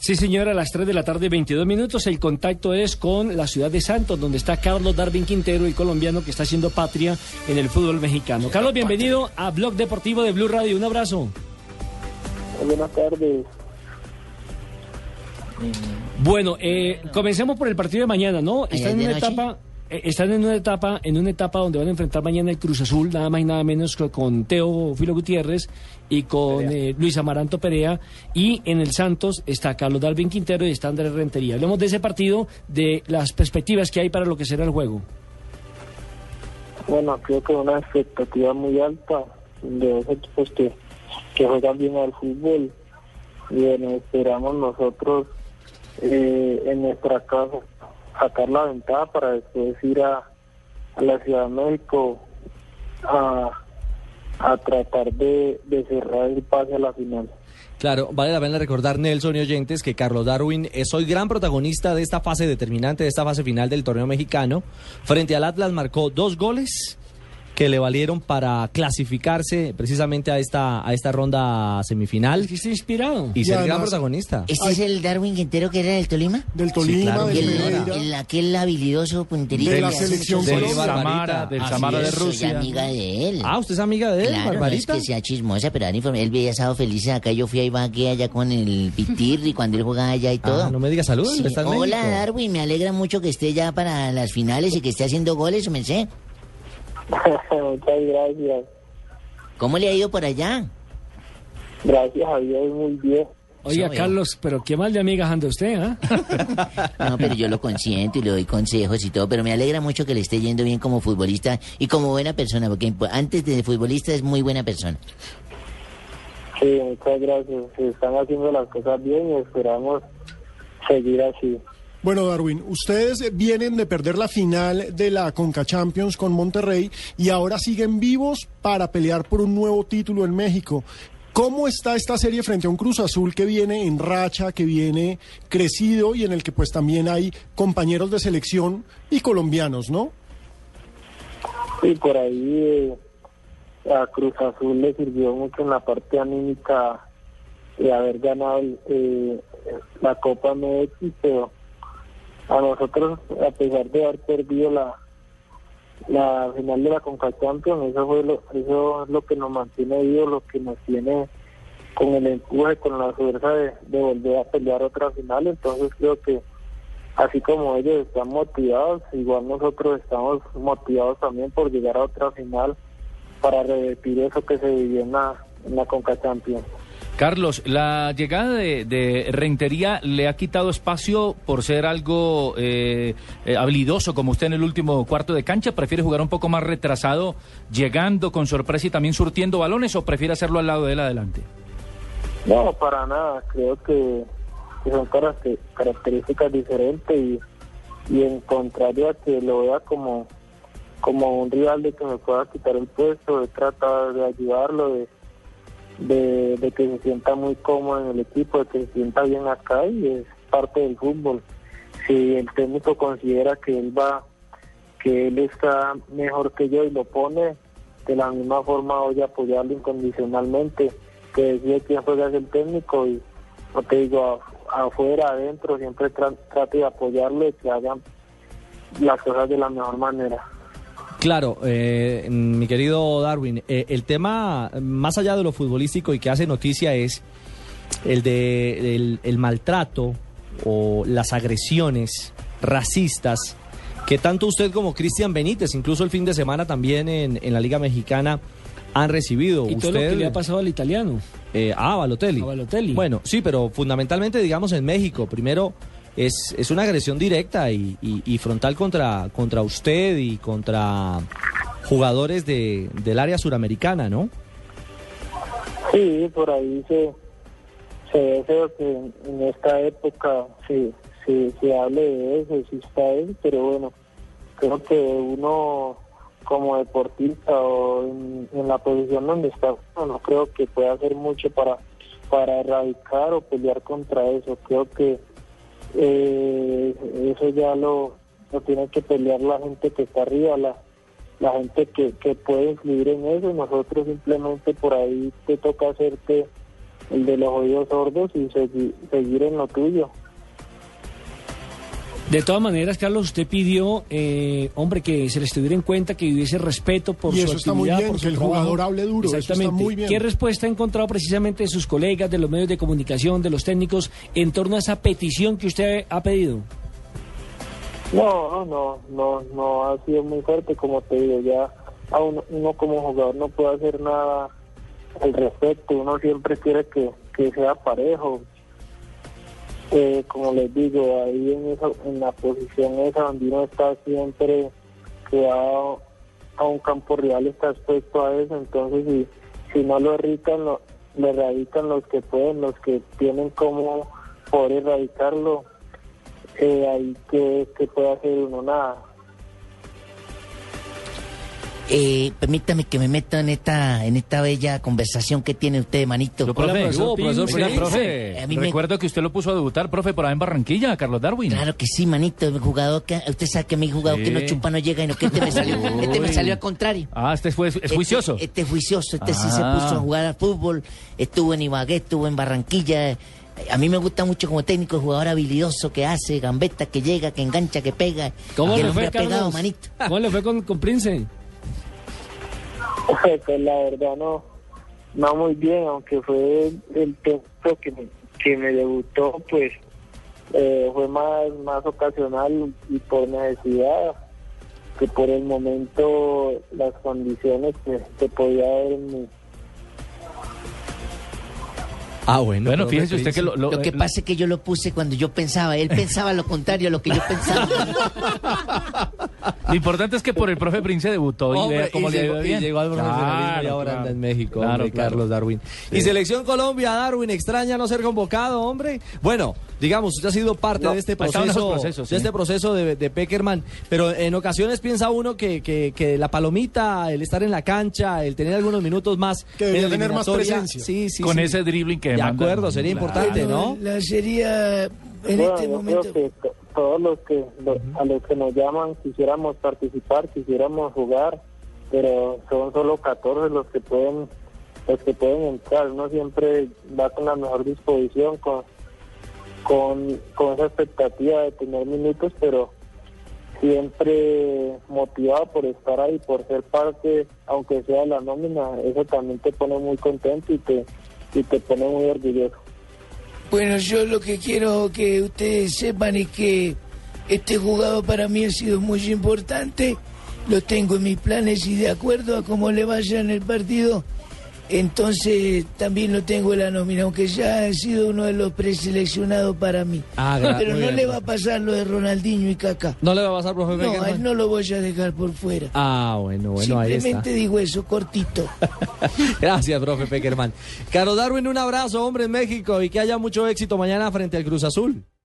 Sí, señora, a las 3 de la tarde, 22 minutos. El contacto es con la ciudad de Santos, donde está Carlos Darwin Quintero, el colombiano que está haciendo patria en el fútbol mexicano. Carlos, bienvenido a Blog Deportivo de Blue Radio. Un abrazo. Buenas tardes. Bueno, eh, comencemos por el partido de mañana, ¿no? Están en una etapa, están en una etapa, en una etapa donde van a enfrentar mañana el Cruz Azul, nada más y nada menos que con Teo Filo Gutiérrez y con eh, Luis Amaranto Perea. Y en el Santos está Carlos Dalvin Quintero y está Andrés Rentería. Hablemos de ese partido, de las perspectivas que hay para lo que será el juego. Bueno, creo que una expectativa muy alta de los equipos que, que juegan bien al fútbol. Y bueno, esperamos nosotros eh, en nuestra casa sacar la ventaja para después ir a, la Ciudad de México a, a tratar de, de cerrar el pase a la final. Claro, vale la pena recordar, Nelson y oyentes, que Carlos Darwin es hoy gran protagonista de esta fase determinante, de esta fase final del torneo mexicano. Frente al Atlas marcó dos goles que le valieron para clasificarse precisamente a esta a esta ronda semifinal Es que está inspirado. y ser además- gran protagonista. ¿Este es el Darwin Quintero que era del Tolima? Del Tolima, claro, del El, el- aquel habilidoso punterito. De la que hace selección. Colombia. Barbarita. del Así Samara de es, soy Rusia. amiga de él. Ah, ¿usted es amiga de él, Claro, no es Barbarita? que sea chismosa, pero informe. Él veía sábado felices acá. Yo fui a Ibagué allá con el Pitirri cuando él jugaba allá y todo. Ah, no me diga saludos, Sí. Hola, México. Darwin. Me alegra mucho que esté ya para las finales y que esté haciendo goles, me sé. Muchas gracias. ¿Cómo le ha ido por allá? Gracias a Dios, muy bien. Oiga, Soy. Carlos, pero qué mal de amigas anda usted, ¿ah? No, pero yo lo consiento y le doy consejos y todo, pero me alegra mucho que le esté yendo bien como futbolista y como buena persona, porque antes de futbolista es muy buena persona. Sí, muchas gracias. Están haciendo las cosas bien y esperamos seguir así. Bueno, Darwin, ustedes vienen de perder la final de la Conca Champions con Monterrey y ahora siguen vivos para pelear por un nuevo título en México. ¿Cómo está esta serie frente a un Cruz Azul que viene en racha, que viene crecido y en el que pues también hay compañeros de selección y colombianos, ¿no? Y por ahí eh, a Cruz Azul le sirvió mucho en la parte anímica de haber ganado eh, la Copa MX, pero a nosotros, a pesar de haber perdido la la final de la Conca Champions, eso fue lo, eso es lo que nos mantiene vivos, lo que nos tiene con el empuje, con la fuerza de, de volver a pelear otra final, entonces creo que así como ellos están motivados, igual nosotros estamos motivados también por llegar a otra final para repetir eso que se vivió en la, la Conca Champions. Carlos, la llegada de, de Rentería le ha quitado espacio por ser algo eh, eh, habilidoso como usted en el último cuarto de cancha. ¿Prefiere jugar un poco más retrasado, llegando con sorpresa y también surtiendo balones o prefiere hacerlo al lado de él adelante? No, para nada, creo que, que son caracter- características diferentes y, y en contrario a que lo vea como, como un rival de que me pueda quitar el puesto, de tratar de ayudarlo, de, de, que se sienta muy cómodo en el equipo, de que se sienta bien acá y es parte del fútbol. Si el técnico considera que él va, que él está mejor que yo y lo pone, de la misma forma voy a apoyarlo incondicionalmente, que decide quién juega el técnico y no te digo afuera, adentro, siempre tra- trate de apoyarlo y que hagan las cosas de la mejor manera. Claro, eh, mi querido Darwin, eh, el tema más allá de lo futbolístico y que hace noticia es el de el, el maltrato o las agresiones racistas que tanto usted como Cristian Benítez, incluso el fin de semana también en, en la Liga Mexicana, han recibido. Y todo usted, lo que le ha pasado al italiano. eh, ah, Balotelli. A Balotelli. Bueno, sí, pero fundamentalmente, digamos, en México, primero es, es una agresión directa y, y- frontal contra, contra usted y contra jugadores de, del área suramericana, ¿no? Sí, por ahí se, se ve feo que en, esta época se, se, se hable de eso, exista eso, pero bueno, creo que uno como deportista o en, la posición donde está, no creo que pueda hacer mucho para, para erradicar o pelear contra eso. Creo que eh, eso ya lo, lo tiene que pelear la gente que está arriba, la, la gente que, que puede influir en eso. Nosotros simplemente por ahí te toca hacerte el de los oídos sordos y seguir en lo tuyo. De todas maneras, Carlos, usted pidió, eh, hombre, que se les tuviera en cuenta, que hubiese respeto por y su eso está muy bien, que el jugador hable duro. Exactamente. Eso está muy bien. ¿Qué respuesta ha encontrado precisamente de sus colegas, de los medios de comunicación, de los técnicos, en torno a esa petición que usted ha pedido? No, no, no, no ha sido muy fuerte, como te digo, ya a uno, como jugador no puede hacer nada al respecto, uno siempre quiere que, que sea parejo, eh, como les digo, ahí en, esa, en la posición esa donde uno está siempre quedado a un campo real, está expuesto a eso, entonces si, si no lo erradican, lo, erradican los que pueden, los que tienen como poder erradicarlo, eh, ahí que, que puede hacer uno nada. Eh, permítame que me meta en esta en esta bella conversación que tiene usted, manito. profe, profe, recuerdo que usted lo puso a debutar, profe, por ahí en Barranquilla, Carlos Darwin. Claro que sí, manito, el jugador que usted sabe que mi jugador que no chupa no llega y no que este me salió, este me salió al contrario. Ah, este fue es este, juicioso. Este, es juicioso, este sí se puso a ah. jugar al fútbol, estuvo en Ibagué, estuvo en Barranquilla. A mí me gusta mucho como técnico el jugador habilidoso que hace, gambeta, que llega, que engancha, que pega. ¿Cómo le fue, Carlos? manito. ¿Cómo le fue con, con Prince? Pues la verdad no, no muy bien, aunque fue el texto que me, que me debutó, pues eh, fue más, más ocasional y por necesidad que por el momento las condiciones que, se podía ver en mi, Ah, bueno. Bueno, fíjese usted que lo, lo, que eh, pasa es que yo lo puse cuando yo pensaba. Él pensaba lo contrario a lo que yo pensaba. lo importante es que por el profe Prince debutó y vea cómo le llegó, bien. Y llegó al profesionalismo y ahora anda en México, hombre, Carlos Darwin. Y Selección Colombia, Darwin, extraña no ser convocado, hombre. Bueno, digamos, usted ha sido parte de este proceso, de este proceso de, de, Peckerman, pero en ocasiones piensa uno que, que, que, la palomita, el estar en la cancha, el tener algunos minutos más, que debería tener más presencia. Sí, sí, Con ese dribbling que de acuerdo, sería importante, ¿no? La sería en este momento. que todos los que a los que nos llaman quisiéramos participar, quisiéramos jugar, pero son solo 14 los que pueden los que pueden entrar. Uno siempre va con la mejor disposición, con con, con esa expectativa de tener minutos, pero siempre motivado por estar ahí, por ser parte, aunque sea la nómina, eso también te pone muy contento y te y te pone muy orgulloso. Bueno, yo lo que quiero que ustedes sepan es que este jugador para mí ha sido muy importante. Lo tengo en mis planes y de acuerdo a cómo le vaya en el partido, entonces también lo tengo en la nómina, aunque ya ha sido uno de los preseleccionados para mí. Ah, Pero no le va a pasar lo de Ronaldinho y Caca. ¿No le va a pasar, profe No, a él no lo voy a dejar por fuera. Ah, bueno, bueno, ahí está. Simplemente digo eso, cortito. Gracias, profe Peckerman. Caro Darwin, un abrazo, hombre, en México y que haya mucho éxito mañana frente al Cruz Azul.